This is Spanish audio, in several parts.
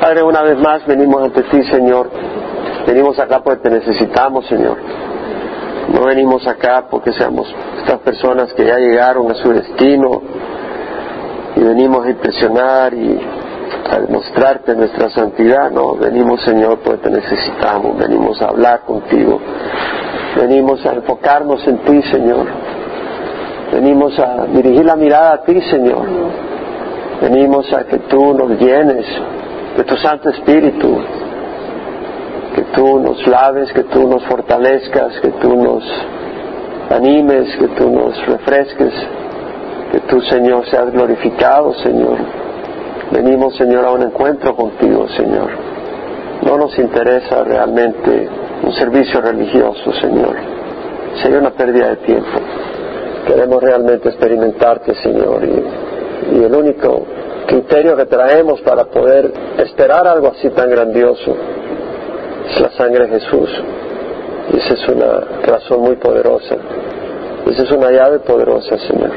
Padre, una vez más venimos ante ti, Señor. Venimos acá porque te necesitamos, Señor. No venimos acá porque seamos estas personas que ya llegaron a su destino y venimos a impresionar y a demostrarte nuestra santidad. No, venimos, Señor, porque te necesitamos. Venimos a hablar contigo. Venimos a enfocarnos en ti, Señor. Venimos a dirigir la mirada a ti, Señor. Venimos a que tú nos llenes de tu Santo Espíritu, que tú nos laves, que tú nos fortalezcas, que tú nos animes, que tú nos refresques, que tú, Señor, seas glorificado, Señor. Venimos, Señor, a un encuentro contigo, Señor. No nos interesa realmente un servicio religioso, Señor. Sería una pérdida de tiempo. Queremos realmente experimentarte, Señor, y, y el único criterio que traemos para poder esperar algo así tan grandioso es la sangre de Jesús. Y esa es una razón muy poderosa. Esa es una llave poderosa, Señor.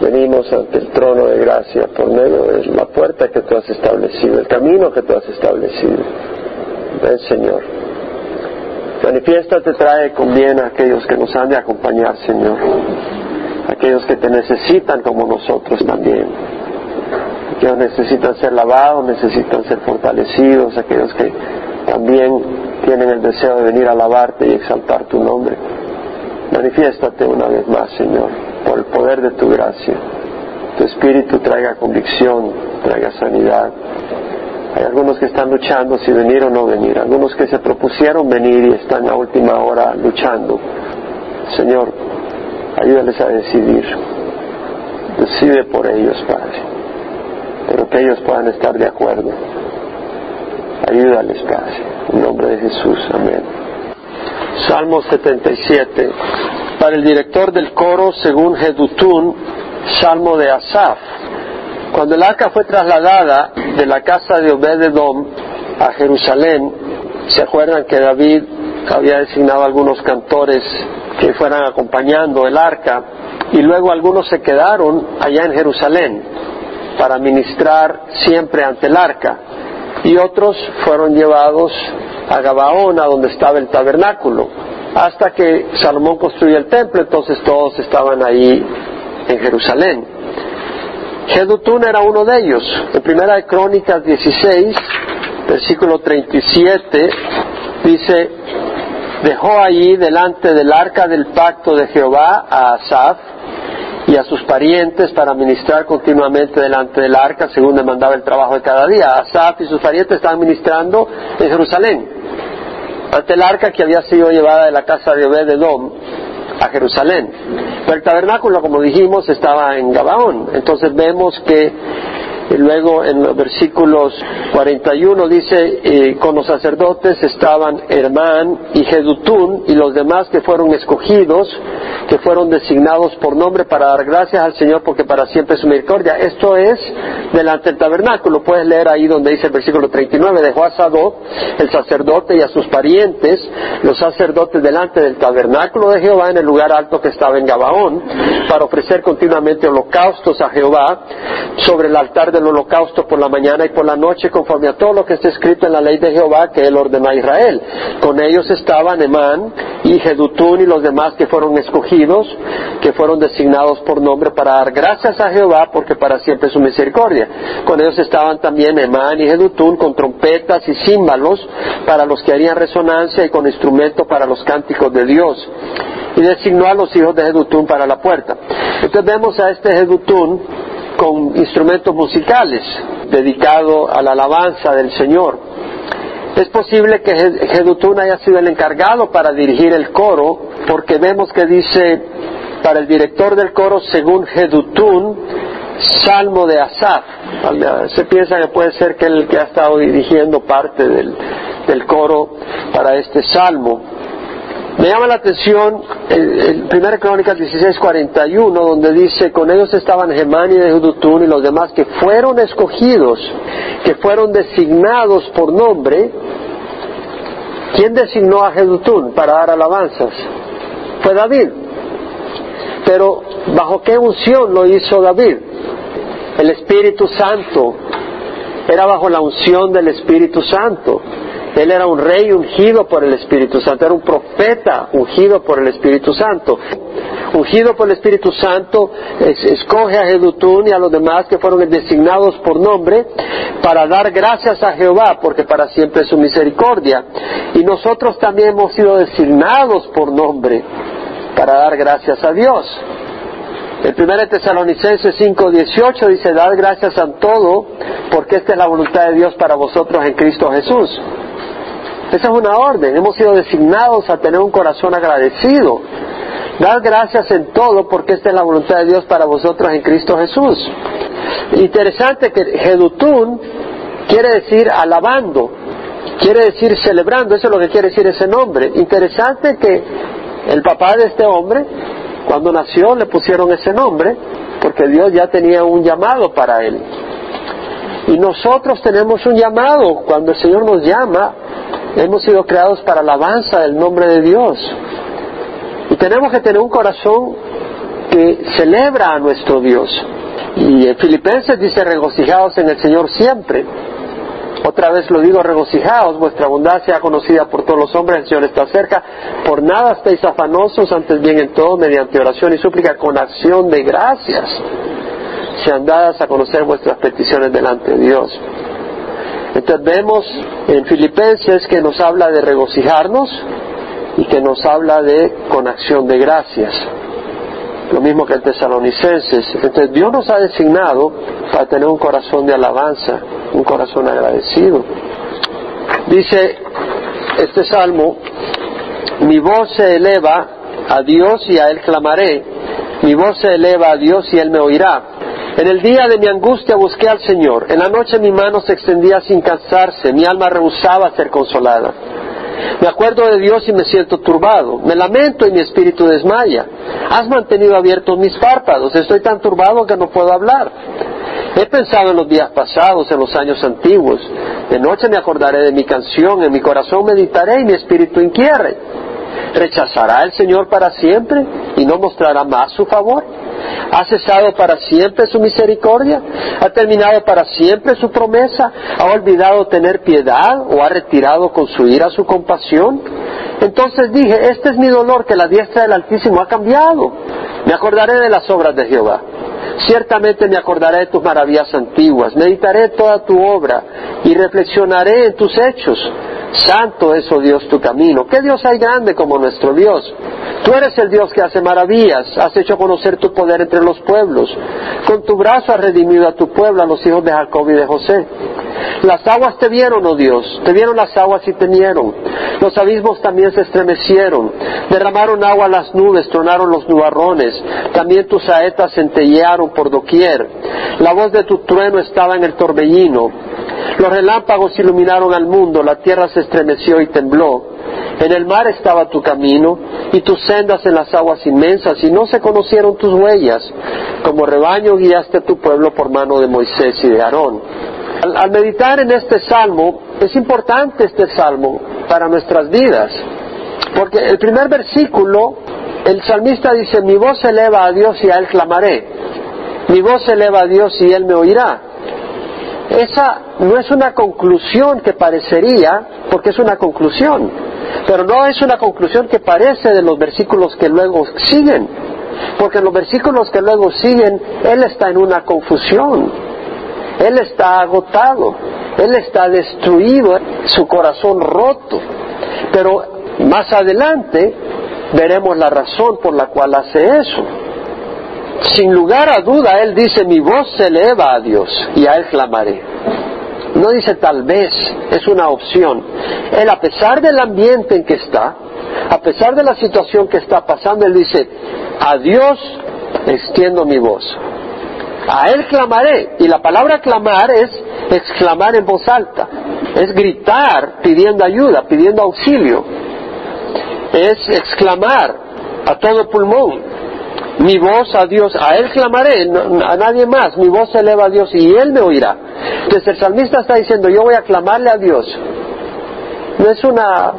Venimos ante el trono de gracia por medio de la puerta que tú has establecido, el camino que tú has establecido. Ven, Señor. Manifiéstate, trae con bien a aquellos que nos han de acompañar, Señor. Aquellos que te necesitan como nosotros también. Que necesitan ser lavados, necesitan ser fortalecidos, aquellos que también tienen el deseo de venir a alabarte y exaltar tu nombre. Manifiéstate una vez más, Señor, por el poder de tu gracia. Tu espíritu traiga convicción, traiga sanidad. Hay algunos que están luchando si venir o no venir, algunos que se propusieron venir y están a última hora luchando. Señor, ayúdales a decidir. Decide por ellos, Padre, pero que ellos puedan estar de acuerdo. Ayúdales, Padre. En nombre de Jesús. Amén. Salmo 77. Para el director del coro, según Jedutún, Salmo de Asaf. Cuando el arca fue trasladada de la casa de Obededom a Jerusalén, ¿se acuerdan que David había designado algunos cantores que fueran acompañando el arca? Y luego algunos se quedaron allá en Jerusalén para ministrar siempre ante el arca y otros fueron llevados a Gabaón, a donde estaba el tabernáculo, hasta que Salomón construyó el templo, entonces todos estaban ahí en Jerusalén. Jedutún era uno de ellos. En Primera de Crónicas 16, versículo 37, dice, dejó allí delante del arca del pacto de Jehová a Asaf, y a sus parientes para ministrar continuamente delante del arca según demandaba el trabajo de cada día. Asaf y sus parientes estaban ministrando en Jerusalén, ante el arca que había sido llevada de la casa de Obed-Edom a Jerusalén. Pero el tabernáculo, como dijimos, estaba en Gabaón. Entonces vemos que y luego en los versículos 41 dice, con los sacerdotes estaban Hermán y Jedutún y los demás que fueron escogidos, que fueron designados por nombre para dar gracias al Señor porque para siempre es su misericordia. Esto es delante del tabernáculo. Puedes leer ahí donde dice el versículo 39, dejó a Sadot, el sacerdote y a sus parientes, los sacerdotes delante del tabernáculo de Jehová en el lugar alto que estaba en Gabaón, para ofrecer continuamente holocaustos a Jehová sobre el altar del holocausto por la mañana y por la noche, conforme a todo lo que está escrito en la ley de Jehová que él ordenó a Israel. Con ellos estaban Emán y Jedutún y los demás que fueron escogidos, que fueron designados por nombre para dar gracias a Jehová, porque para siempre es su misericordia. Con ellos estaban también Emán y Jedutún con trompetas y címbalos para los que harían resonancia y con instrumento para los cánticos de Dios. Y designó a los hijos de Jedutún para la puerta. Entonces vemos a este Jedutún con instrumentos musicales, dedicado a la alabanza del Señor. Es posible que Jedutún haya sido el encargado para dirigir el coro, porque vemos que dice para el director del coro, según Jedutún, Salmo de Asaf. Se piensa que puede ser que el que ha estado dirigiendo parte del, del coro para este salmo. Me llama la atención el, 1 Crónicas 16:41, donde dice, con ellos estaban Gemán y Jedutún y los demás que fueron escogidos, que fueron designados por nombre. ¿Quién designó a Jedutún para dar alabanzas? Fue David. Pero ¿bajo qué unción lo hizo David? El Espíritu Santo era bajo la unción del Espíritu Santo. Él era un rey ungido por el Espíritu Santo, era un profeta ungido por el Espíritu Santo. Ungido por el Espíritu Santo, escoge a Jedutún y a los demás que fueron designados por nombre para dar gracias a Jehová, porque para siempre es su misericordia. Y nosotros también hemos sido designados por nombre para dar gracias a Dios. El 1 Tesalonicenses 5:18 dice, dad gracias a todo, porque esta es la voluntad de Dios para vosotros en Cristo Jesús. Esa es una orden. Hemos sido designados a tener un corazón agradecido. Dad gracias en todo porque esta es la voluntad de Dios para vosotros en Cristo Jesús. Interesante que Jedutún quiere decir alabando, quiere decir celebrando, eso es lo que quiere decir ese nombre. Interesante que el papá de este hombre, cuando nació, le pusieron ese nombre porque Dios ya tenía un llamado para él. Y nosotros tenemos un llamado. Cuando el Señor nos llama, hemos sido creados para alabanza del nombre de Dios. Y tenemos que tener un corazón que celebra a nuestro Dios. Y en Filipenses dice regocijados en el Señor siempre. Otra vez lo digo, regocijaos, vuestra bondad sea conocida por todos los hombres, el Señor está cerca. Por nada estéis afanosos, antes bien en todo, mediante oración y súplica, con acción de gracias, sean dadas a conocer vuestras peticiones delante de Dios. Entonces vemos en Filipenses que nos habla de regocijarnos y que nos habla de con acción de gracias. Lo mismo que en Tesalonicenses. Entonces Dios nos ha designado para tener un corazón de alabanza, un corazón agradecido. Dice este salmo, mi voz se eleva a Dios y a Él clamaré, mi voz se eleva a Dios y Él me oirá. En el día de mi angustia busqué al Señor. En la noche mi mano se extendía sin cansarse. Mi alma rehusaba ser consolada. Me acuerdo de Dios y me siento turbado. Me lamento y mi espíritu desmaya. Has mantenido abiertos mis párpados. Estoy tan turbado que no puedo hablar. He pensado en los días pasados, en los años antiguos. De noche me acordaré de mi canción, en mi corazón meditaré y mi espíritu inquiere. ¿Rechazará el Señor para siempre y no mostrará más su favor? ¿Ha cesado para siempre su misericordia? ¿Ha terminado para siempre su promesa? ¿Ha olvidado tener piedad o ha retirado con su ira su compasión? Entonces dije, este es mi dolor que la diestra del Altísimo ha cambiado. Me acordaré de las obras de Jehová. Ciertamente me acordaré de tus maravillas antiguas, meditaré toda tu obra y reflexionaré en tus hechos. Santo es, oh Dios, tu camino. ¿Qué Dios hay grande como nuestro Dios? Tú eres el Dios que hace maravillas, has hecho conocer tu poder entre los pueblos. Con tu brazo has redimido a tu pueblo, a los hijos de Jacob y de José. Las aguas te vieron, oh Dios, te vieron las aguas y temieron. Los abismos también se estremecieron. Derramaron agua las nubes, tronaron los nubarrones. También tus saetas centellearon por doquier. La voz de tu trueno estaba en el torbellino. Los relámpagos iluminaron al mundo, la tierra se estremeció y tembló. En el mar estaba tu camino y tus sendas en las aguas inmensas y no se conocieron tus huellas. Como rebaño guiaste tu pueblo por mano de Moisés y de Aarón. Al, meditar en este salmo, es importante este salmo para nuestras vidas, porque el primer versículo, el salmista dice, mi voz se eleva a Dios y a Él clamaré. Mi voz se eleva a Dios y Él me oirá. Esa no es una conclusión que parecería, porque es una conclusión, pero no es una conclusión que parece de los versículos que luego siguen, porque en los versículos que luego siguen, Él está en una confusión, Él está agotado, Él está destruido, su corazón roto, pero más adelante veremos la razón por la cual hace eso sin lugar a duda, Él dice, mi voz se eleva a Dios y a Él clamaré. No dice tal vez, es una opción. Él, a pesar del ambiente en que está, a pesar de la situación que está pasando, Él dice, a Dios extiendo mi voz. A Él clamaré. Y la palabra clamar es exclamar en voz alta. Es gritar pidiendo ayuda, pidiendo auxilio. Es exclamar a todo pulmón mi voz a Dios, a Él clamaré, a nadie más, mi voz se eleva a Dios y Él me oirá. Entonces el salmista está diciendo, yo voy a clamarle a Dios. No es una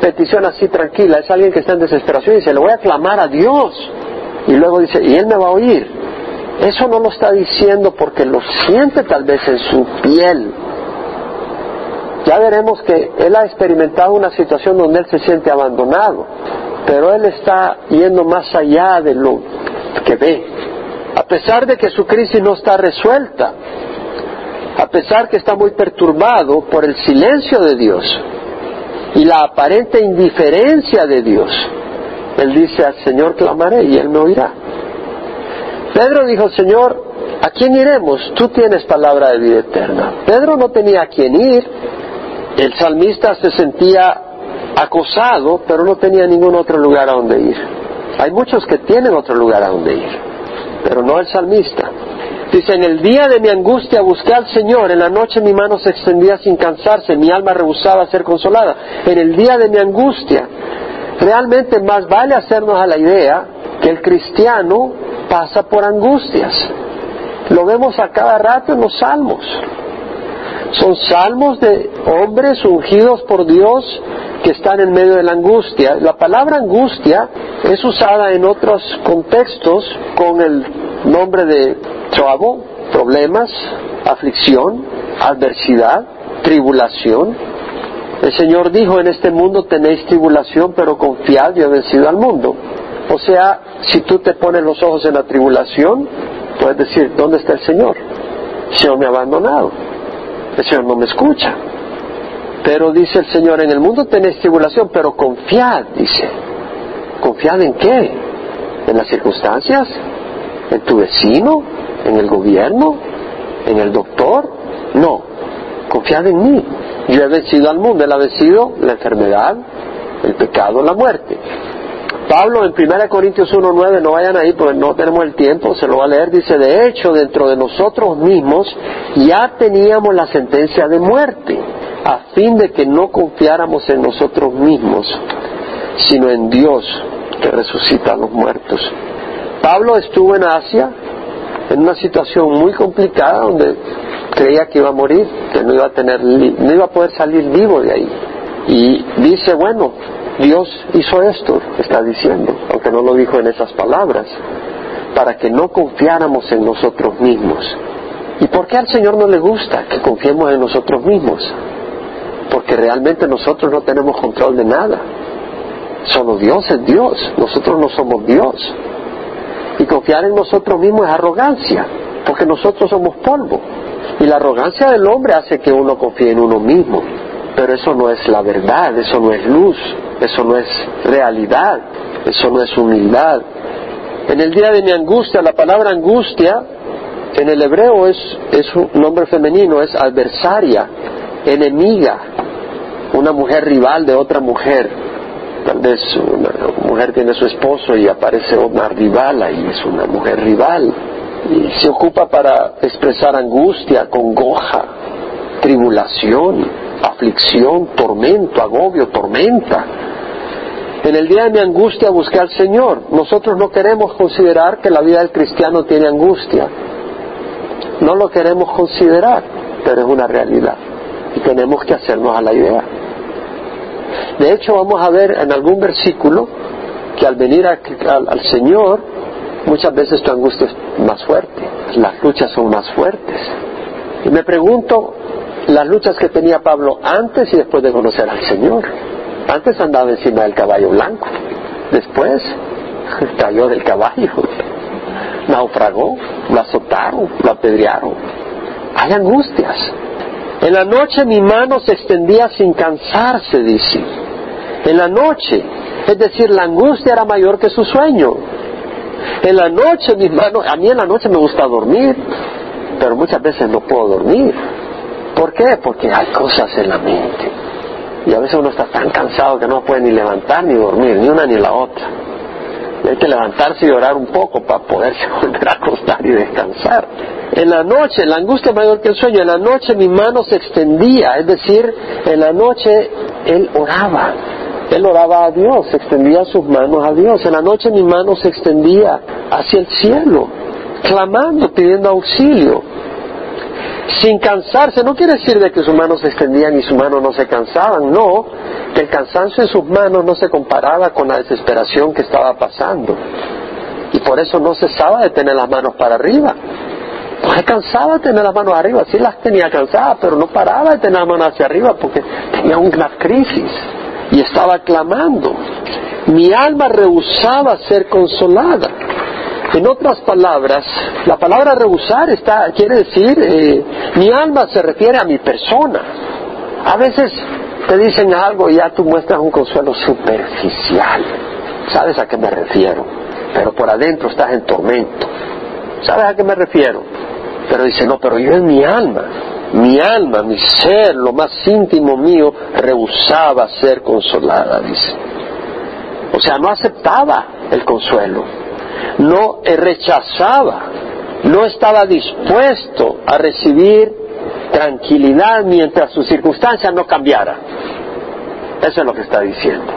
petición así tranquila, es alguien que está en desesperación y dice, le voy a clamar a Dios. Y luego dice, y Él me va a oír. eso no lo está diciendo porque lo siente tal vez en su piel. Ya veremos que él ha experimentado una situación donde él se siente abandonado, pero él está yendo más allá de lo que ve. A pesar de que su crisis no está resuelta, a pesar que está muy perturbado por el silencio de Dios y la aparente indiferencia de Dios, él dice al Señor clamaré y él me oirá. Pedro dijo, Señor, ¿a quién iremos? Tú tienes palabra de vida eterna. Pedro no tenía a quién ir. El salmista se sentía acosado, pero no tenía ningún otro lugar a donde ir. Hay muchos que tienen otro lugar a donde ir, pero no el salmista. Dice, en el día de mi angustia busqué al Señor, en la noche mi mano se extendía sin cansarse, mi alma rehusaba ser consolada. En el día de mi angustia, realmente más vale hacernos a la idea que el cristiano pasa por angustias. Lo vemos a cada rato en los salmos. Son salmos de hombres ungidos por Dios que están en medio de la angustia. La palabra angustia es usada en otros contextos con el nombre de trouble, problemas, aflicción, adversidad, tribulación. El Señor dijo, en este mundo tenéis tribulación, pero confiad, yo he vencido al mundo. O sea, si tú te pones los ojos en la tribulación, puedes decir, ¿dónde está el Señor? Señor me ha abandonado. El Señor no me escucha. Pero dice el Señor, en el mundo tenéis tribulación, pero confiad, dice. ¿Confiad en qué? ¿En las circunstancias? ¿En tu vecino? ¿En el gobierno? ¿En el doctor? No. Confiad en mí. Yo he vencido al mundo. Él ha vencido la enfermedad, el pecado, la muerte. Pablo en 1 Corintios 1.9, no vayan ahí porque no tenemos el tiempo, se lo va a leer, dice, de hecho, dentro de nosotros mismos ya teníamos la sentencia de muerte, a fin de que no confiáramos en nosotros mismos, sino en Dios que resucita a los muertos. Pablo estuvo en Asia en una situación muy complicada donde creía que iba a morir, que no iba a tener, no iba a poder salir vivo de ahí. Y dice, bueno, Dios hizo esto, está diciendo, aunque no lo dijo en esas palabras, para que no confiáramos en nosotros mismos. ¿Y por qué al Señor no le gusta que confiemos en nosotros mismos? Porque realmente nosotros no tenemos control de nada. Solo Dios es Dios, nosotros no somos Dios. Y confiar en nosotros mismos es arrogancia, porque nosotros somos polvo. Y la arrogancia del hombre hace que uno confíe en uno mismo. Pero eso no es la verdad, eso no es luz, eso no es realidad, eso no es humildad. En el día de mi angustia, la palabra angustia en el hebreo es, es un nombre femenino, es adversaria, enemiga, una mujer rival de otra mujer. Tal vez una mujer tiene su esposo y aparece una rival ahí, es una mujer rival. Y se ocupa para expresar angustia, congoja, tribulación, aflicción, tormento, agobio, tormenta. En el día de mi angustia busqué al Señor. Nosotros no queremos considerar que la vida del cristiano tiene angustia. No lo queremos considerar, pero es una realidad. Y tenemos que hacernos a la idea. De hecho, vamos a ver en algún versículo que al venir al Señor, muchas veces tu angustia es más fuerte, las luchas son más fuertes. Y me pregunto, las luchas que tenía Pablo antes y después de conocer al Señor. Antes andaba encima del caballo blanco, después cayó del caballo, naufragó, lo azotaron, lo apedrearon. Hay angustias. En la noche mi mano se extendía sin cansarse, dice. En la noche, es decir, la angustia era mayor que su sueño. En la noche mis manos, a mí en la noche me gusta dormir, pero muchas veces no puedo dormir. ¿Por qué? Porque hay cosas en la mente. Y a veces uno está tan cansado que no puede ni levantar ni dormir, ni una ni la otra. Y hay que levantarse y orar un poco para poderse volver a acostar y descansar. En la noche, la angustia mayor que el sueño, en la noche mi mano se extendía, es decir, en la noche él oraba. Él oraba a Dios, extendía sus manos a Dios. En la noche mi mano se extendía hacia el cielo, clamando, pidiendo auxilio sin cansarse. No quiere decir de que sus manos se extendían y sus manos no se cansaban, no, que el cansancio en sus manos no se comparaba con la desesperación que estaba pasando. Y por eso no cesaba de tener las manos para arriba. No se cansaba de tener las manos arriba, sí las tenía cansadas, pero no paraba de tener las manos hacia arriba porque tenía una crisis y estaba clamando. Mi alma rehusaba ser consolada. En otras palabras, la palabra rehusar está, quiere decir, eh, mi alma se refiere a mi persona. A veces te dicen algo y ya tú muestras un consuelo superficial. ¿Sabes a qué me refiero? Pero por adentro estás en tormento. ¿Sabes a qué me refiero? Pero dice, no, pero yo en mi alma, mi alma, mi ser, lo más íntimo mío, rehusaba ser consolada, dice. O sea, no aceptaba el consuelo, no rechazaba, no estaba dispuesto a recibir tranquilidad mientras sus circunstancias no cambiaran. Eso es lo que está diciendo.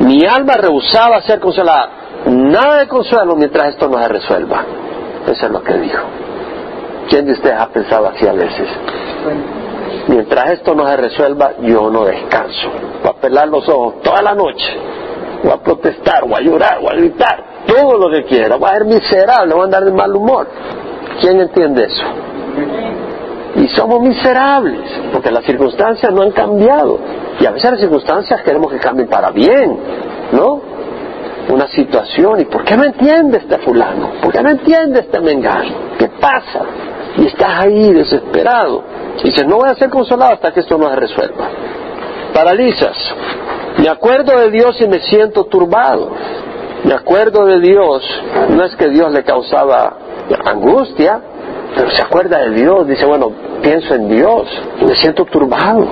Mi alma rehusaba ser consolada. Nada de consuelo mientras esto no se resuelva. Eso es lo que dijo. ¿Quién de ustedes ha pensado así a veces? Mientras esto no se resuelva, yo no descanso. Voy a pelar los ojos toda la noche. Voy a protestar, voy a llorar, voy a gritar, todo lo que quiera. Voy a ser miserable, voy a andar de mal humor. ¿Quién entiende eso? Y somos miserables, porque las circunstancias no han cambiado. Y a veces las circunstancias queremos que cambien para bien, ¿no? Una situación, ¿y por qué no entiende este fulano? ¿Por qué no entiende este mengano? ¿Qué pasa? Y estás ahí desesperado. Y dices, no voy a ser consolado hasta que esto no se resuelva. Paralizas. Me acuerdo de Dios y me siento turbado. Me acuerdo de Dios. No es que Dios le causaba angustia, pero se acuerda de Dios, dice, bueno, pienso en Dios me siento turbado.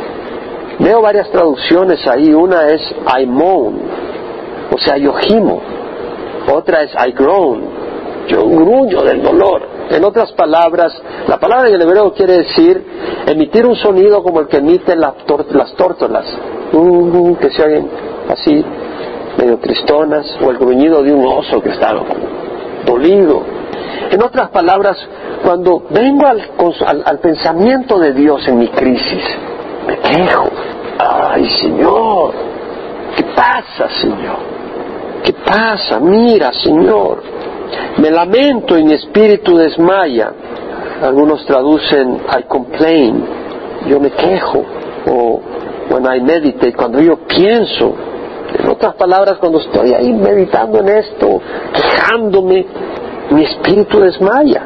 Veo varias traducciones ahí, una es I moan, o sea, yo gimo, otra es I groan, yo gruño del dolor. En otras palabras, la palabra en el hebreo quiere decir emitir un sonido como el que emiten las, tórtolas, que se oyen así, medio tristonas, o el gruñido de un oso que está dolido. En otras palabras, cuando vengo al, pensamiento de Dios en mi crisis, me quejo. Ay, Señor, ¿qué pasa, Señor? ¿Qué pasa? Mira, Señor. Me lamento y mi espíritu desmaya. Algunos traducen I complain. Yo me quejo. O when I meditate, cuando yo pienso. En otras palabras, cuando estoy ahí meditando en esto, quejándome, mi espíritu desmaya.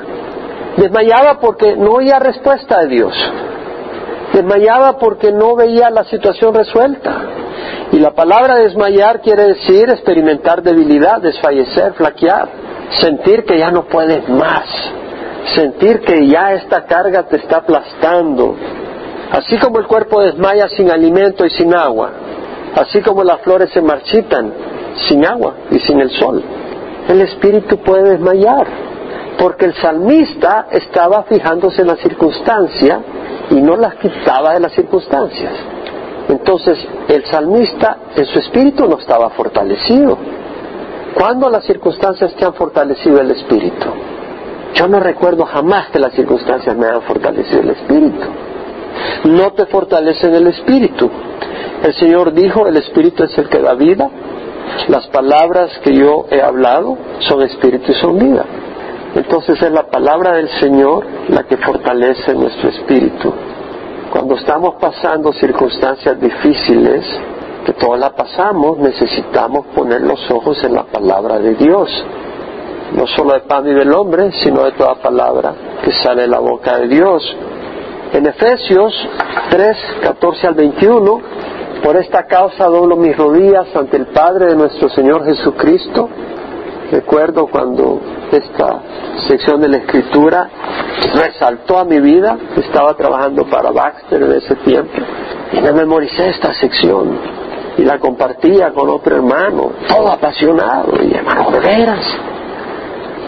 Desmayaba porque no oía respuesta de Dios. Desmayaba porque no veía la situación resuelta. Y la palabra desmayar quiere decir experimentar debilidad, desfallecer, flaquear, sentir que ya no puedes más, sentir que ya esta carga te está aplastando. Así como el cuerpo desmaya sin alimento y sin agua, así como las flores se marchitan sin agua y sin el sol, el espíritu puede desmayar porque el salmista estaba fijándose en la circunstancia y no las quitaba de las circunstancias. Entonces, el salmista en su espíritu no estaba fortalecido. ¿Cuándo las circunstancias te han fortalecido el espíritu? Yo no recuerdo jamás que las circunstancias me hayan fortalecido el espíritu. No te fortalecen el espíritu. El Señor dijo, el espíritu es el que da vida. Las palabras que yo he hablado son espíritu y son vida. Entonces es la palabra del Señor la que fortalece nuestro espíritu. Cuando estamos pasando circunstancias difíciles, que todas las pasamos, necesitamos poner los ojos en la palabra de Dios. No solo de pan y del hombre, sino de toda palabra que sale de la boca de Dios. En Efesios 3, 14 al 21, por esta causa doblo mis rodillas ante el Padre de nuestro Señor Jesucristo. Recuerdo cuando esta sección de la escritura resaltó a mi vida. Estaba trabajando para Baxter en ese tiempo y me memoricé esta sección y la compartía con otro hermano, todo apasionado y hermano, de veras.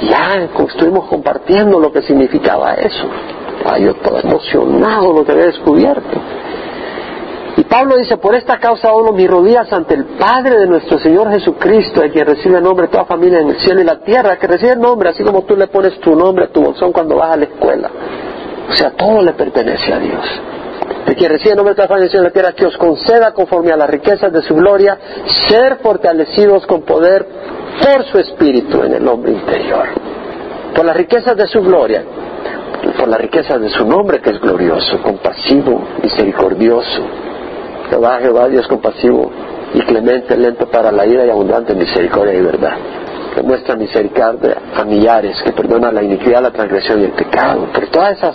Ya estuvimos compartiendo lo que significaba eso. Ay, yo todo emocionado lo que había descubierto. Pablo dice, por esta causa uno mis rodillas ante el Padre de nuestro Señor Jesucristo, de quien recibe el nombre de toda familia en el cielo y la tierra, que recibe el nombre, así como tú le pones tu nombre a tu bolsón cuando vas a la escuela. O sea, todo le pertenece a Dios. De quien recibe el nombre de toda familia en el cielo y la tierra, que os conceda conforme a las riquezas de su gloria, ser fortalecidos con poder por su espíritu en el hombre interior, por las riquezas de su gloria, por las riquezas de su nombre que es glorioso, compasivo, misericordioso. Jehová, Jehová, Dios compasivo y clemente, lento para la ira y abundante en misericordia y verdad que muestra misericordia a millares, que perdona la iniquidad, la transgresión y el pecado. Por todas esas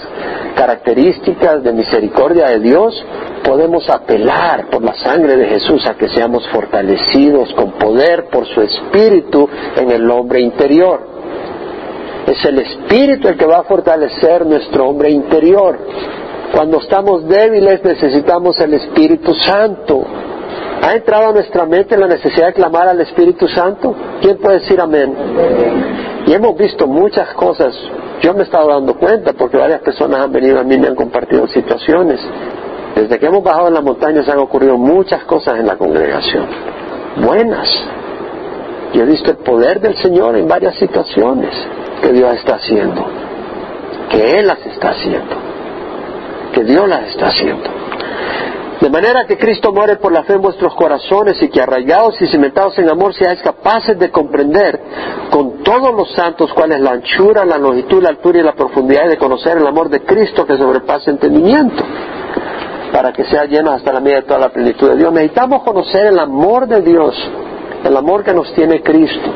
características de misericordia de Dios, podemos apelar por la sangre de Jesús a que seamos fortalecidos con poder por su espíritu en el hombre interior. Es el espíritu el que va a fortalecer nuestro hombre interior. Cuando estamos débiles necesitamos el Espíritu Santo ¿Ha entrado a nuestra mente la necesidad de clamar al Espíritu Santo? ¿Quién puede decir amén? Y hemos visto muchas cosas. Yo me he estado dando cuenta porque varias personas han venido a mí y me han compartido situaciones. Desde que hemos bajado en la montaña se han ocurrido muchas cosas en la congregación. Buenas. Yo he visto el poder del Señor en varias situaciones que Dios está haciendo. Que Él las está haciendo. Que Dios las está haciendo. De manera que Cristo muere por la fe en vuestros corazones y que arraigados y cimentados en amor seáis capaces de comprender con todos los santos cuál es la anchura, la longitud, la altura y la profundidad y de conocer el amor de Cristo que sobrepasa entendimiento para que sea lleno hasta la medida de toda la plenitud de Dios. Necesitamos conocer el amor de Dios, el amor que nos tiene Cristo,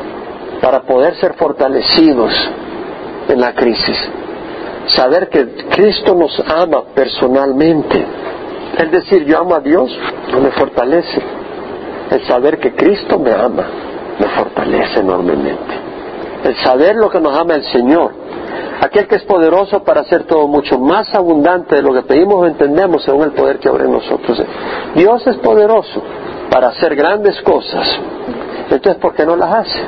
para poder ser fortalecidos en la crisis. Saber que Cristo nos ama personalmente es decir, yo amo a Dios, me fortalece. El saber que Cristo me ama, me fortalece enormemente. El saber lo que nos ama el Señor, aquel que es poderoso para hacer todo mucho más abundante de lo que pedimos o entendemos según el poder que obra en nosotros. Dios es poderoso para hacer grandes cosas. Entonces, ¿por qué no las hace?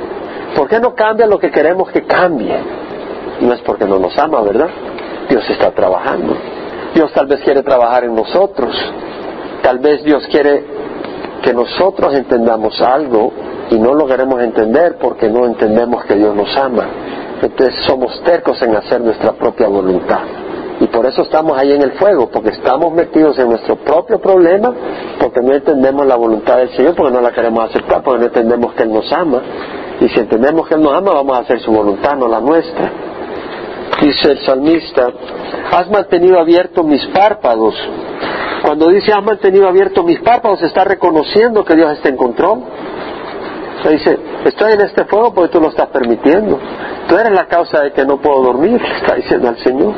¿Por qué no cambia lo que queremos que cambie? No es porque no nos ama, ¿verdad? Dios está trabajando. Dios tal vez quiere trabajar en nosotros. Tal vez Dios quiere que nosotros entendamos algo y no lo queremos entender porque no entendemos que Dios nos ama. Entonces somos tercos en hacer nuestra propia voluntad. Y por eso estamos ahí en el fuego, porque estamos metidos en nuestro propio problema, porque no entendemos la voluntad del Señor, porque no la queremos aceptar, porque no entendemos que Él nos ama. Y si entendemos que Él nos ama, vamos a hacer su voluntad, no la nuestra dice el salmista, has mantenido abiertos mis párpados. Cuando dice has mantenido abiertos mis párpados, está reconociendo que Dios está en control. Dice, estoy en este fuego porque tú lo estás permitiendo. Tú eres la causa de que no puedo dormir, está diciendo al Señor.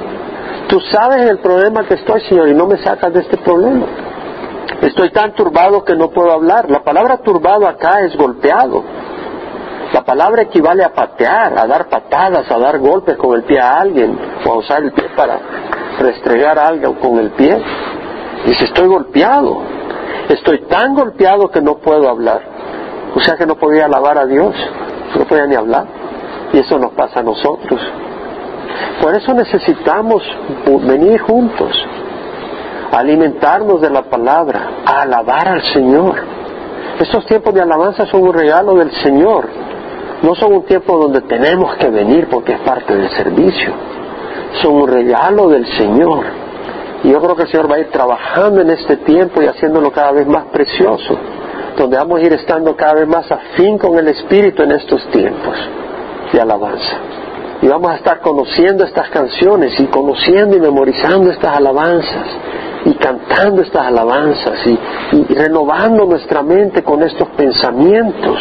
Tú sabes el problema que estoy, Señor, y no me sacas de este problema. Estoy tan turbado que no puedo hablar. La palabra turbado acá es golpeado. La palabra equivale a patear, a dar patadas, a dar golpes con el pie a alguien, o a usar el pie para restregar algo con el pie. Dice, estoy golpeado, estoy tan golpeado que no puedo hablar. O sea que no podía alabar a Dios, no podía ni hablar. Y eso nos pasa a nosotros. Por eso necesitamos venir juntos, alimentarnos de la palabra, a alabar al Señor. Estos tiempos de alabanza son un regalo del Señor no son un tiempo donde tenemos que venir porque es parte del servicio. Son un regalo del Señor. Y yo creo que el Señor va a ir trabajando en este tiempo y haciéndolo cada vez más precioso, donde vamos a ir estando cada vez más afín con el Espíritu en estos tiempos de alabanza. Y vamos a estar conociendo estas canciones y conociendo y memorizando estas alabanzas y cantando estas alabanzas y, y renovando nuestra mente con estos pensamientos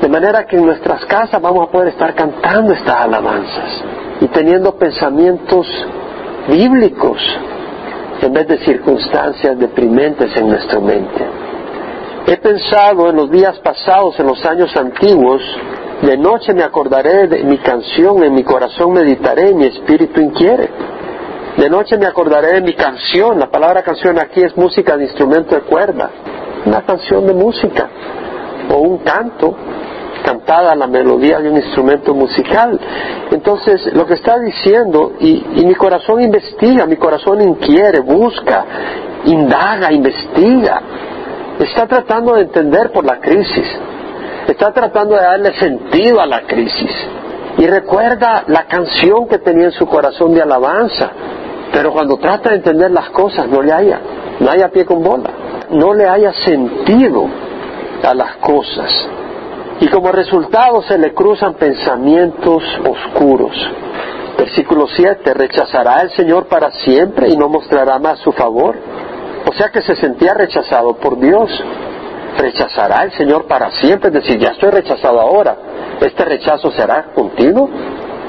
de manera que en nuestras casas vamos a poder estar cantando estas alabanzas y teniendo pensamientos bíblicos en vez de circunstancias deprimentes en nuestra mente. He pensado en los días pasados, en los años antiguos, de noche me acordaré de mi canción, en mi corazón meditaré, mi espíritu inquiere. De noche me acordaré de mi canción, la palabra canción aquí es música de instrumento de cuerda, una canción de música o un canto cantada la melodía de un instrumento musical. Entonces, lo que está diciendo, y, mi corazón investiga, mi corazón inquiere, busca, indaga, investiga, está tratando de entender por la crisis, está tratando de darle sentido a la crisis. Y recuerda la canción que tenía en su corazón de alabanza, pero cuando trata de entender las cosas no le haya, no haya pie con bola, no le haya sentido a las cosas. Y como resultado se le cruzan pensamientos oscuros. Versículo 7, ¿rechazará el Señor para siempre y no mostrará más su favor? O sea que se sentía rechazado por Dios. ¿Rechazará el Señor para siempre? Es decir, ya estoy rechazado ahora. ¿Este rechazo será continuo?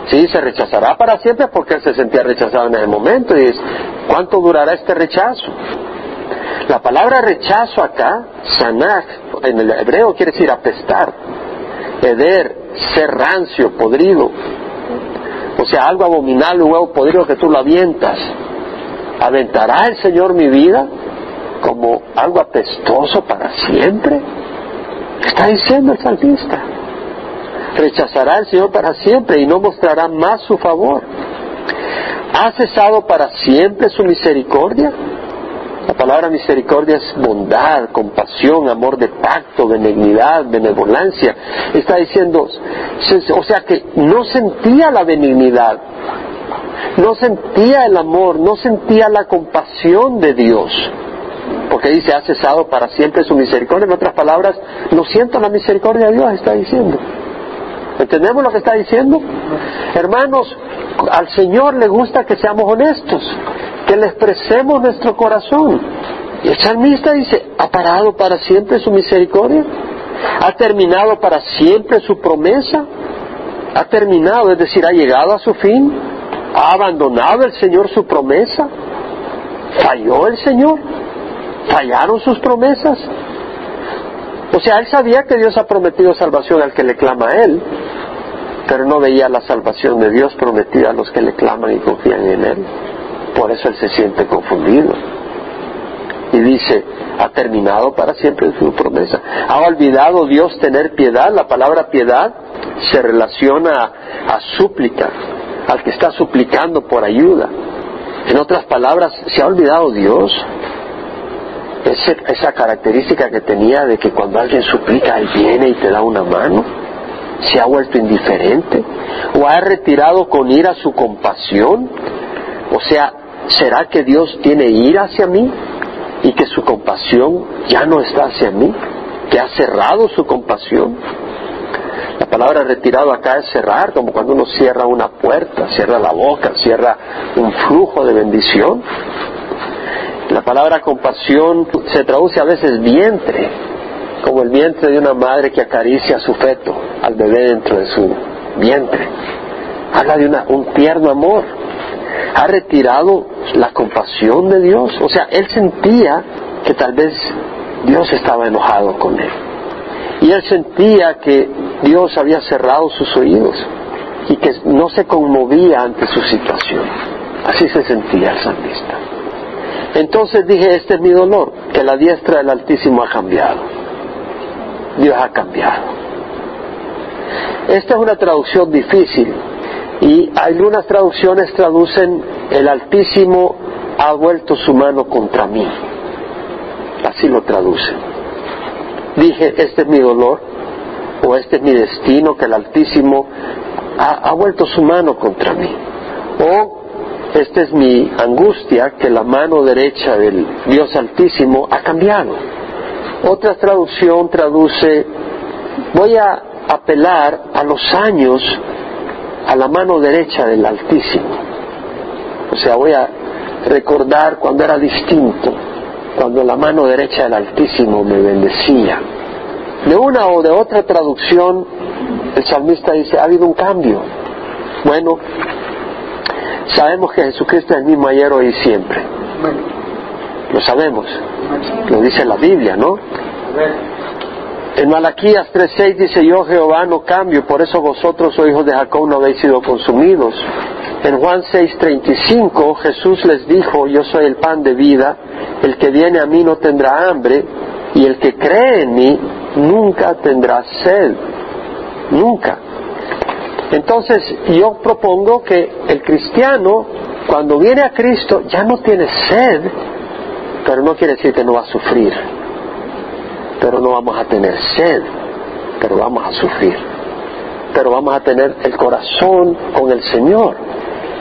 Sí, se rechazará para siempre porque él se sentía rechazado en ese momento. Y es, ¿cuánto durará este rechazo? La palabra rechazo acá, sanach, en el hebreo quiere decir apestar, heder, ser rancio, podrido. O sea, algo abominable, algo podrido que tú lo avientas. ¿Aventará el Señor mi vida como algo apestoso para siempre? ¿Qué está diciendo el salmista? Rechazará el Señor para siempre y no mostrará más su favor. ¿Ha cesado para siempre su misericordia? La palabra misericordia es bondad, compasión, amor de pacto, benignidad, benevolencia. Está diciendo, o sea que no sentía la benignidad, no sentía el amor, no sentía la compasión de Dios. Porque dice, ha cesado para siempre su misericordia. En otras palabras, no siento la misericordia de Dios, está diciendo. ¿Entendemos lo que está diciendo? Hermanos, al Señor le gusta que seamos honestos que le expresemos nuestro corazón. Y el salmista dice, ¿ha parado para siempre su misericordia? ¿Ha terminado para siempre su promesa? ¿Ha terminado, es decir, ha llegado a su fin? ¿Ha abandonado el Señor su promesa? ¿Falló el Señor? ¿Fallaron sus promesas? O sea, él sabía que Dios ha prometido salvación al que le clama a él, pero no veía la salvación de Dios prometida a los que le claman y confían en él. Por eso él se siente confundido. Y dice, ha terminado para siempre su promesa. ¿Ha olvidado Dios tener piedad? La palabra piedad se relaciona a, súplica, al que está suplicando por ayuda. En otras palabras, ¿se ha olvidado Dios? Esa característica que tenía de que cuando alguien suplica, Él viene y te da una mano. ¿Se ha vuelto indiferente? ¿O ha retirado con ira su compasión? O sea, ¿será que Dios tiene ira hacia mí y que su compasión ya no está hacia mí? ¿Que ha cerrado su compasión? La palabra retirado acá es cerrar, como cuando uno cierra una puerta, cierra la boca, cierra un flujo de bendición. La palabra compasión se traduce a veces vientre, como el vientre de una madre que acaricia a su feto, al bebé dentro de su vientre. Habla de un tierno amor ha retirado la compasión de Dios. O sea, él sentía que tal vez Dios estaba enojado con él. Y él sentía que Dios había cerrado sus oídos y que no se conmovía ante su situación. Así se sentía el salmista. Entonces dije, este es mi dolor, que la diestra del Altísimo ha cambiado. Dios ha cambiado. Esta es una traducción difícil, y algunas traducciones traducen el Altísimo ha vuelto su mano contra mí. Así lo traducen. Dije, este es mi dolor o este es mi destino, que el Altísimo ha, vuelto su mano contra mí. O esta es mi angustia, que la mano derecha del Dios Altísimo ha cambiado. Otra traducción traduce, voy a apelar a los años a la mano derecha del Altísimo. O sea, voy a recordar cuando era distinto, cuando la mano derecha del Altísimo me bendecía. De una o de otra traducción, el salmista dice, ha habido un cambio. Bueno, sabemos que Jesucristo es el mismo ayer, hoy y siempre. Lo sabemos. Lo dice la Biblia, ¿no? En Malaquías 3.6 dice, yo Jehová no cambio, por eso vosotros, oh hijos de Jacob, no habéis sido consumidos. En Juan 6.35 Jesús les dijo, yo soy el pan de vida, el que viene a mí no tendrá hambre, y el que cree en mí nunca tendrá sed. Nunca. Entonces yo propongo que el cristiano, cuando viene a Cristo, ya no tiene sed, pero no quiere decir que no va a sufrir pero no vamos a tener sed, pero vamos a sufrir, pero vamos a tener el corazón con el Señor.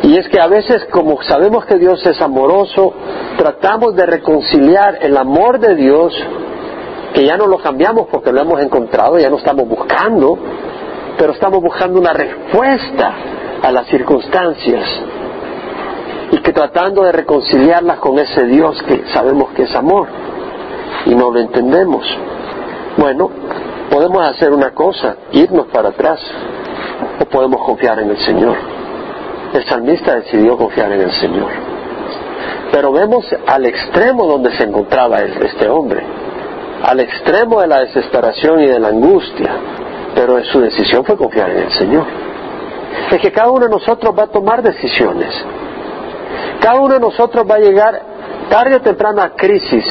Y es que a veces, como sabemos que Dios es amoroso, tratamos de reconciliar el amor de Dios que ya no lo cambiamos porque lo hemos encontrado, ya no estamos buscando, pero estamos buscando una respuesta a las circunstancias y que tratando de reconciliarlas con ese Dios que sabemos que es amor y no lo entendemos. Bueno, podemos hacer una cosa, irnos para atrás, o podemos confiar en el Señor. El salmista decidió confiar en el Señor. Pero vemos al extremo donde se encontraba este hombre, al extremo de la desesperación y de la angustia, pero su decisión fue confiar en el Señor. Es que cada uno de nosotros va a tomar decisiones. Cada uno de nosotros va a llegar tarde o temprano a crisis.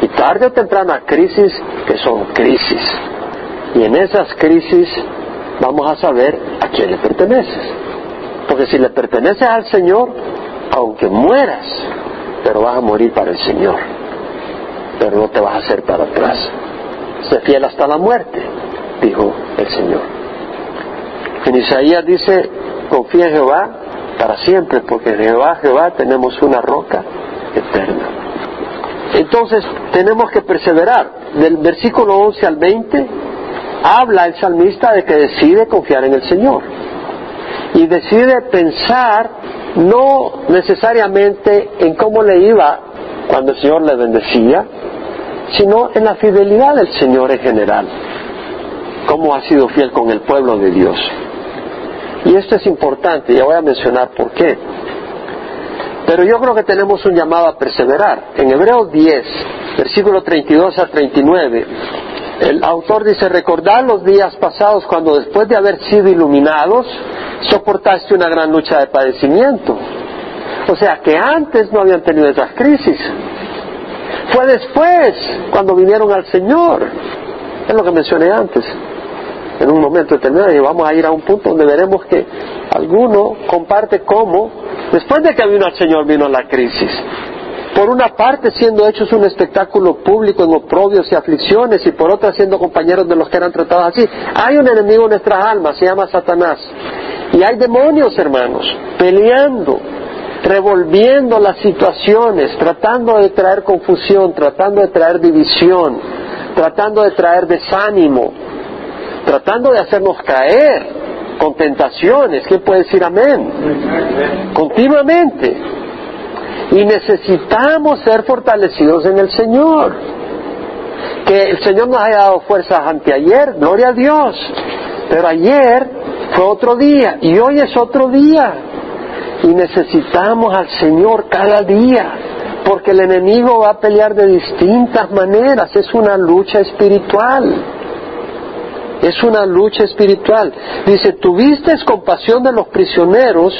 Y tarde o temprano a crisis que son crisis. Y en esas crisis vamos a saber a quién le perteneces. Porque si le perteneces al Señor, aunque mueras, pero vas a morir para el Señor. Pero no te vas a hacer para atrás. Sé fiel hasta la muerte, dijo el Señor. En Isaías dice, confía en Jehová para siempre, porque en Jehová, Jehová tenemos una roca eterna. Entonces tenemos que perseverar. Del versículo 11 al 20 habla el salmista de que decide confiar en el Señor. Y decide pensar no necesariamente en cómo le iba cuando el Señor le bendecía, sino en la fidelidad del Señor en general. Cómo ha sido fiel con el pueblo de Dios. Y esto es importante, ya voy a mencionar por qué. Pero yo creo que tenemos un llamado a perseverar. En Hebreos 10, versículo 32 a 39, el autor dice, recordar los días pasados cuando después de haber sido iluminados, soportaste una gran lucha de padecimiento. O sea que antes no habían tenido esas crisis. Fue después cuando vinieron al Señor. Es lo que mencioné antes. En un momento determinado y vamos a ir a un punto donde veremos que alguno comparte cómo, después de que vino al Señor, vino la crisis por una parte siendo hechos un espectáculo público en oprobios y aflicciones y por otra siendo compañeros de los que eran tratados así. Hay un enemigo en nuestras almas, se llama Satanás. Y hay demonios, hermanos, peleando, revolviendo las situaciones, tratando de traer confusión, tratando de traer división, tratando de traer desánimo, tratando de hacernos caer con tentaciones. ¿Quién puede decir amén? Continuamente. Y necesitamos ser fortalecidos en el Señor. Que el Señor nos haya dado fuerzas anteayer, gloria a Dios. Pero ayer fue otro día y hoy es otro día. Y necesitamos al Señor cada día. Porque el enemigo va a pelear de distintas maneras. Es una lucha espiritual. Es una lucha espiritual. Dice, tuviste compasión de los prisioneros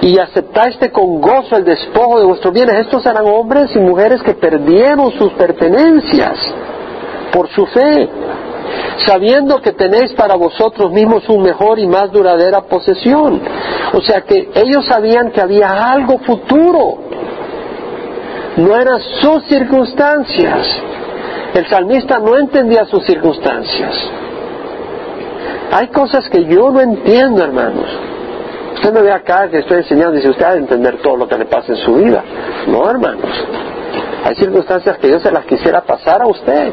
y aceptaste con gozo el despojo de vuestros bienes. Estos eran hombres y mujeres que perdieron sus pertenencias por su fe, sabiendo que tenéis para vosotros mismos un mejor y más duradera posesión. O sea que ellos sabían que había algo futuro, no eran sus circunstancias. El salmista no entendía sus circunstancias. Hay cosas que yo no entiendo, hermanos. Usted me ve acá que estoy enseñando dice, usted de entender todo lo que le pasa en su vida. No, hermanos. Hay circunstancias que yo se las quisiera pasar a usted.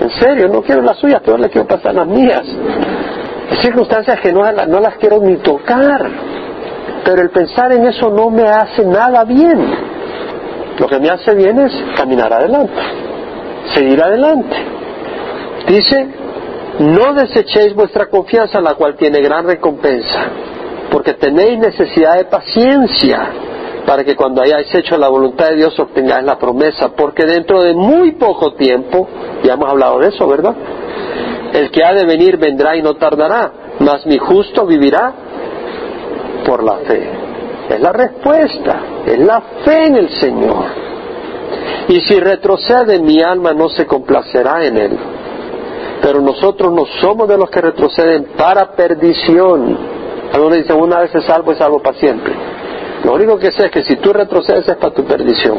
En serio, no quiero las suyas, pero le quiero pasar las mías. Hay circunstancias que no, no las quiero ni tocar. Pero el pensar en eso no me hace nada bien. Lo que me hace bien es caminar adelante, seguir adelante. Dice, no desechéis vuestra confianza, la cual tiene gran recompensa, porque tenéis necesidad de paciencia para que cuando hayáis hecho la voluntad de Dios obtengáis la promesa, porque dentro de muy poco tiempo, ya hemos hablado de eso, ¿verdad? El que ha de venir vendrá y no tardará, mas mi justo vivirá por la fe. Es la respuesta, es la fe en el Señor. Y si retrocede mi alma no se complacerá en él pero nosotros no somos de los que retroceden para perdición. Algunos dicen, una vez es salvo, es salvo para siempre. Lo único que sé es que si tú retrocedes es para tu perdición.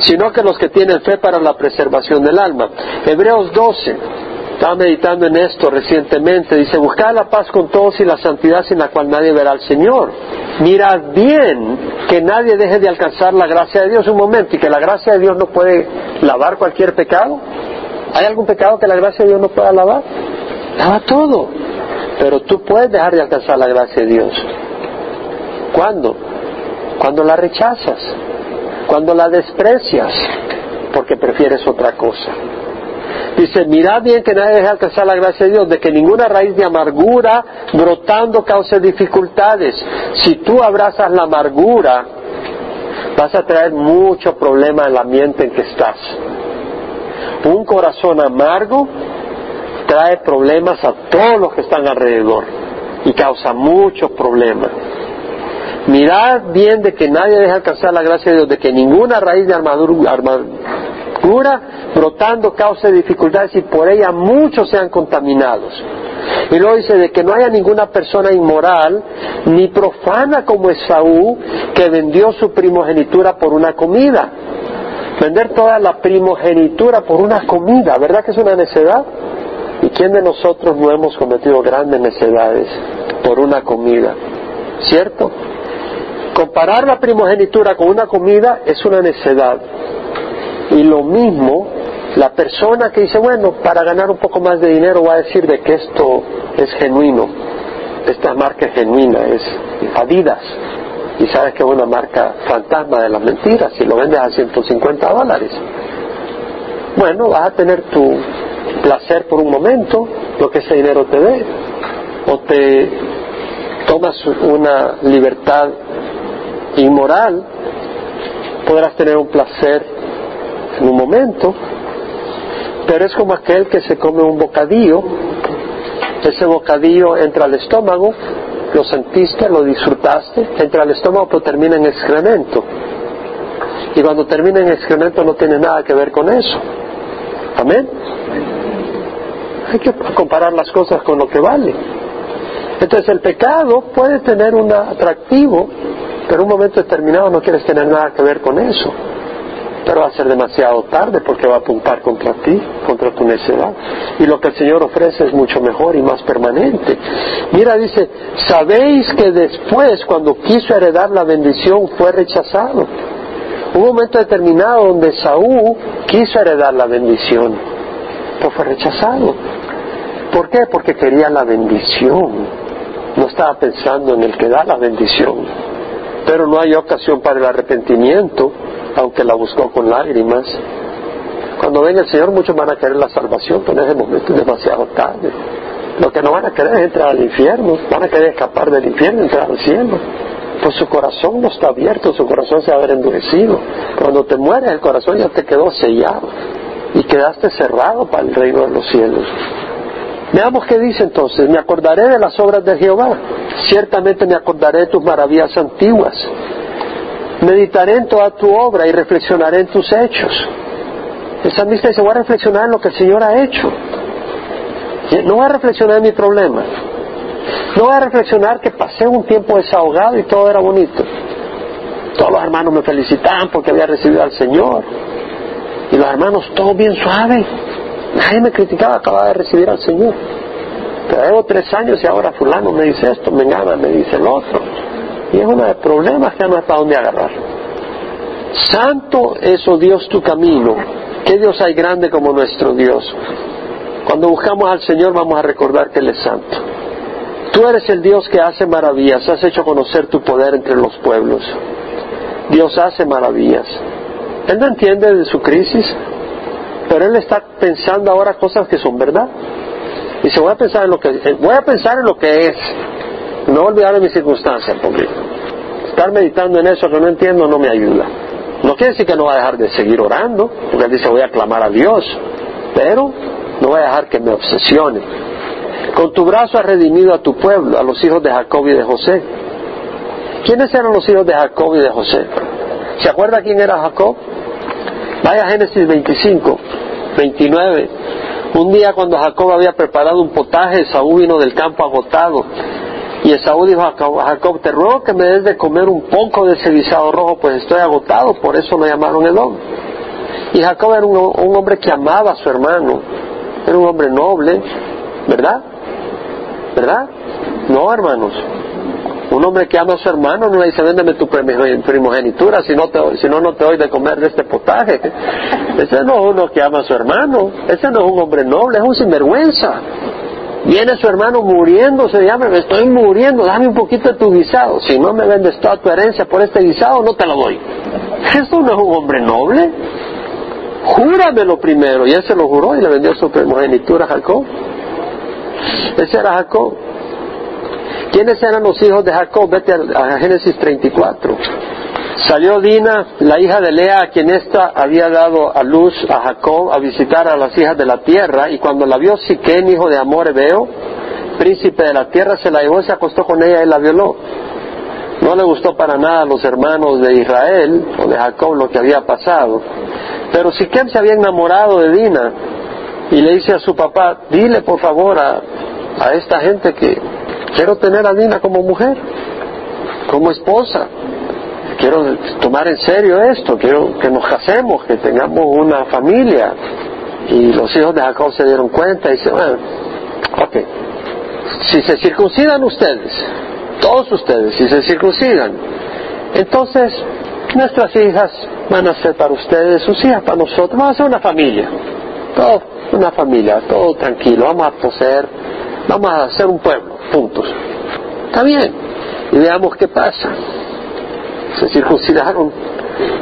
Sino que los que tienen fe para la preservación del alma. Hebreos 12, estaba meditando en esto recientemente, dice, buscad la paz con todos y la santidad sin la cual nadie verá al Señor. Mirad bien que nadie deje de alcanzar la gracia de Dios un momento y que la gracia de Dios no puede lavar cualquier pecado. ¿Hay algún pecado que la gracia de Dios no pueda lavar? Lava todo. Pero tú puedes dejar de alcanzar la gracia de Dios. ¿Cuándo? Cuando la rechazas, cuando la desprecias, porque prefieres otra cosa. Dice, mirad bien que nadie deje alcanzar la gracia de Dios, de que ninguna raíz de amargura brotando cause dificultades. Si tú abrazas la amargura, vas a traer mucho problema en el ambiente en que estás. Un corazón amargo trae problemas a todos los que están alrededor y causa muchos problemas. Mirad bien de que nadie deje alcanzar la gracia de Dios, de que ninguna raíz de amargura brotando cause dificultades y por ella muchos sean contaminados. Y luego dice de que no haya ninguna persona inmoral ni profana como Esaú que vendió su primogenitura por una comida. Vender toda la primogenitura por una comida, ¿verdad que es una necedad? ¿Y quién de nosotros no hemos cometido grandes necedades por una comida? ¿Cierto? Comparar la primogenitura con una comida es una necedad. Y lo mismo, la persona que dice, bueno, para ganar un poco más de dinero va a decir de que esto es genuino, esta marca es genuina, es Adidas. Y sabes que es una marca fantasma de las mentiras y lo vendes a 150 dólares. Bueno, vas a tener tu placer por un momento, lo que ese dinero te dé, o te tomas una libertad inmoral, podrás tener un placer en un momento, pero es como aquel que se come un bocadillo, ese bocadillo entra al estómago, lo sentiste, lo disfrutaste, entra al estómago pero termina en excremento. Y cuando termina en excremento no tiene nada que ver con eso. Amén. Hay que comparar las cosas con lo que vale. Entonces el pecado puede tener un atractivo, pero en un momento determinado no quieres tener nada que ver con eso pero va a ser demasiado tarde porque va a apuntar contra ti, contra tu necedad. Y lo que el Señor ofrece es mucho mejor y más permanente. Mira, dice, sabéis que después, cuando quiso heredar la bendición, fue rechazado. Un momento determinado donde Saúl quiso heredar la bendición, pero fue rechazado. ¿Por qué? Porque quería la bendición. No estaba pensando en el que da la bendición. Pero no hay ocasión para el arrepentimiento aunque la buscó con lágrimas. Cuando venga el Señor, muchos van a querer la salvación, pero en ese momento es demasiado tarde. Lo que no van a querer es entrar al infierno, van a querer escapar del infierno entrar al cielo. Pues su corazón no está abierto, su corazón se va a ver endurecido. Cuando te mueres, el corazón ya te quedó sellado y quedaste cerrado para el reino de los cielos. Veamos qué dice entonces, me acordaré de las obras de Jehová, ciertamente me acordaré de tus maravillas antiguas meditaré en toda tu obra y reflexionaré en tus hechos. El salmista dice, voy a reflexionar en lo que el Señor ha hecho. No voy a reflexionar en mi problema. No voy a reflexionar que pasé un tiempo desahogado y todo era bonito. Todos los hermanos me felicitaban porque había recibido al Señor. Y los hermanos, todo bien suave. Nadie me criticaba, acababa de recibir al Señor. Pero llevo tres años y ahora fulano me dice esto, me engana, me dice el otro. Y es uno de los problemas que no está dónde agarrar. Santo es, oh Dios, tu camino. ¿Qué Dios hay grande como nuestro Dios? Cuando buscamos al Señor vamos a recordar que Él es santo. Tú eres el Dios que hace maravillas, has hecho conocer tu poder entre los pueblos. Dios hace maravillas. Él no entiende de su crisis, pero Él está pensando ahora cosas que son verdad. Dice, voy a pensar en lo que, voy a pensar en lo que es, no olvidar de mis circunstancias, porque estar meditando en eso que no entiendo no me ayuda. No quiere decir que no va a dejar de seguir orando, porque él dice voy a clamar a Dios, pero no voy a dejar que me obsesione. Con tu brazo has redimido a tu pueblo, a los hijos de Jacob y de José. ¿Quiénes eran los hijos de Jacob y de José? ¿Se acuerda quién era Jacob? Vaya Génesis 25, 29. Un día cuando Jacob había preparado un potaje, Saúl vino del campo agotado y Esaú dijo a Jacob, te ruego que me des de comer un poco de ese guisado rojo, pues estoy agotado, por eso me llamaron Edom. Y Jacob era un, hombre que amaba a su hermano, era un hombre noble, ¿verdad? ¿Verdad? No, hermanos. Un hombre que ama a su hermano no le dice, véndeme tu primogenitura, si no, si no, no te doy de comer de este potaje. Ese no es uno que ama a su hermano, ese no es un hombre noble, es un sinvergüenza. Viene su hermano muriéndose, llama, me estoy muriendo, dame un poquito de tu guisado. Si no me vendes toda tu herencia por este guisado, no te lo doy. Eso no es un hombre noble. Júramelo primero. Y él se lo juró y le vendió su primogenitura a Jacob. Ese era Jacob. ¿Quiénes eran los hijos de Jacob? Vete a, Génesis 34. Salió Dina, la hija de Lea, a quien ésta había dado a luz a Jacob, a visitar a las hijas de la tierra, y cuando la vio Siquén, hijo de Amor Ebeo, príncipe de la tierra, se la llevó y se acostó con ella y la violó. No le gustó para nada a los hermanos de Israel o de Jacob lo que había pasado. Pero Siquem se había enamorado de Dina y le dice a su papá, dile por favor a, a esta gente que quiero tener a Dina como mujer, como esposa. Quiero tomar en serio esto, quiero que nos casemos, que tengamos una familia. Y los hijos de Jacob se dieron cuenta y dicen, bueno, ok, si se circuncidan ustedes, todos ustedes, si se circuncidan, entonces nuestras hijas van a ser para ustedes, sus hijas para nosotros, vamos a ser una familia, todo, una familia, todo tranquilo, vamos a poseer, vamos a ser un pueblo, juntos. Está bien, y veamos qué pasa. Se circuncidaron.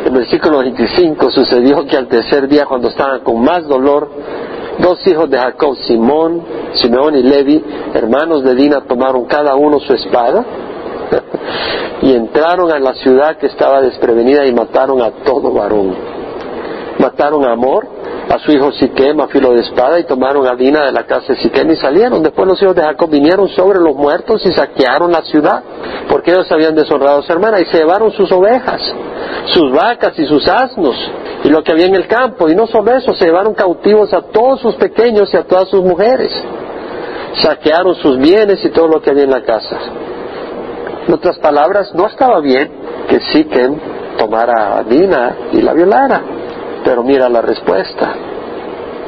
En el versículo 25 sucedió que al tercer día, cuando estaban con más dolor, dos hijos de Jacob, Simón, Simeón y Levi, hermanos de Dina, tomaron cada uno su espada y entraron a la ciudad que estaba desprevenida y mataron a todo varón. Mataron a Amor, a su hijo Siquem a filo de espada y tomaron a Dina de la casa de Siquem y salieron. Después los hijos de Jacob vinieron sobre los muertos y saquearon la ciudad porque ellos habían deshonrado a su hermana y se llevaron sus ovejas, sus vacas y sus asnos y lo que había en el campo. Y no solo eso, se llevaron cautivos a todos sus pequeños y a todas sus mujeres. Saquearon sus bienes y todo lo que había en la casa. En otras palabras, no estaba bien que Siquem tomara a Dina y la violara. Pero mira la respuesta.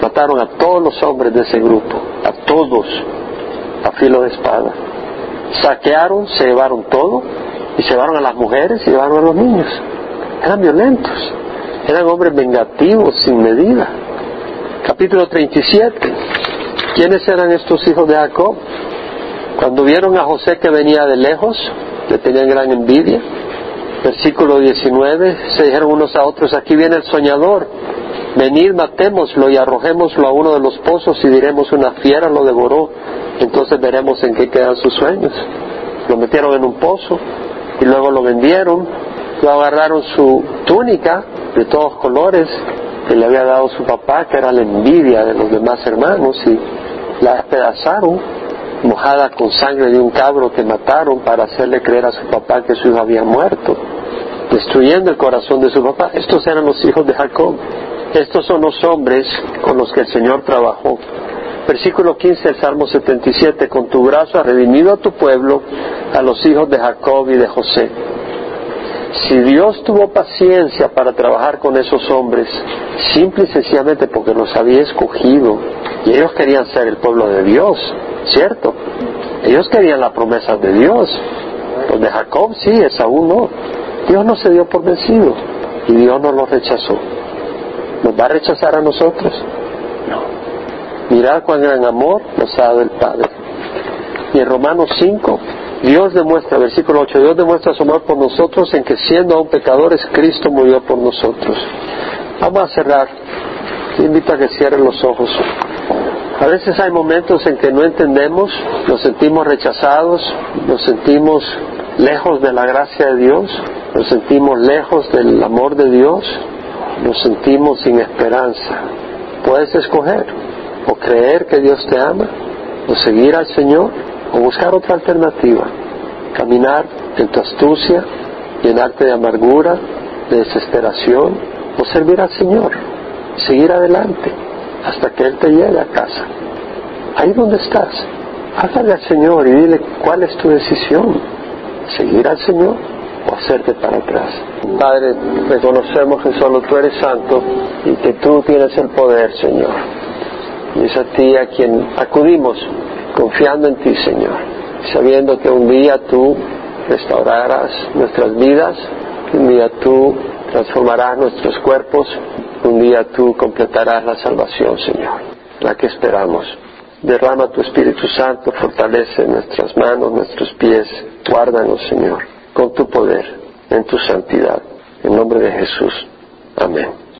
Mataron a todos los hombres de ese grupo, a todos, a filo de espada. Saquearon, se llevaron todo, y se llevaron a las mujeres y llevaron a los niños. Eran violentos, eran hombres vengativos sin medida. Capítulo 37. ¿Quiénes eran estos hijos de Jacob? Cuando vieron a José que venía de lejos, le tenían gran envidia. Versículo 19, se dijeron unos a otros, aquí viene el soñador, venid, matémoslo y arrojémoslo a uno de los pozos y diremos una fiera lo devoró, entonces veremos en qué quedan sus sueños. Lo metieron en un pozo y luego lo vendieron, lo agarraron su túnica de todos colores que le había dado su papá, que era la envidia de los demás hermanos, y la despedazaron mojada con sangre de un cabro que mataron para hacerle creer a su papá que su hijo había muerto, destruyendo el corazón de su papá. Estos eran los hijos de Jacob. Estos son los hombres con los que el Señor trabajó. Versículo 15 del Salmo 77, con tu brazo has redimido a tu pueblo, a los hijos de Jacob y de José. Si Dios tuvo paciencia para trabajar con esos hombres, simple y sencillamente porque los había escogido, y ellos querían ser el pueblo de Dios, ¿cierto? Ellos querían la promesa de Dios. Los de Jacob sí, Esaú no. Dios no se dio por vencido y Dios no los rechazó. ¿Nos va a rechazar a nosotros? No. Mirad cuán gran amor nos ha dado el Padre. Y en Romanos 5, Dios demuestra, versículo 8, Dios demuestra su amor por nosotros en que siendo aún pecadores, Cristo murió por nosotros. Vamos a cerrar. invito a que cierren los ojos. A veces hay momentos en que no entendemos, nos sentimos rechazados, nos sentimos lejos de la gracia de Dios, nos sentimos lejos del amor de Dios, nos sentimos sin esperanza. Puedes escoger o creer que Dios te ama, o seguir al Señor, o buscar otra alternativa, caminar en tu astucia, llenarte de amargura, de desesperación, o servir al Señor, seguir adelante hasta que Él te llegue a casa. Ahí donde estás, háblale al Señor y dile cuál es tu decisión, seguir al Señor o hacerte para atrás. Padre, reconocemos que solo tú eres santo y que tú tienes el poder, Señor. Y es a ti a quien acudimos, confiando en ti, Señor, sabiendo que un día tú restaurarás nuestras vidas, un día tú transformarás nuestros cuerpos, un día tú completarás la salvación, Señor, la que esperamos. Derrama tu Espíritu Santo, fortalece nuestras manos, nuestros pies, guárdanos, Señor, con tu poder, en tu santidad. En nombre de Jesús. Amén.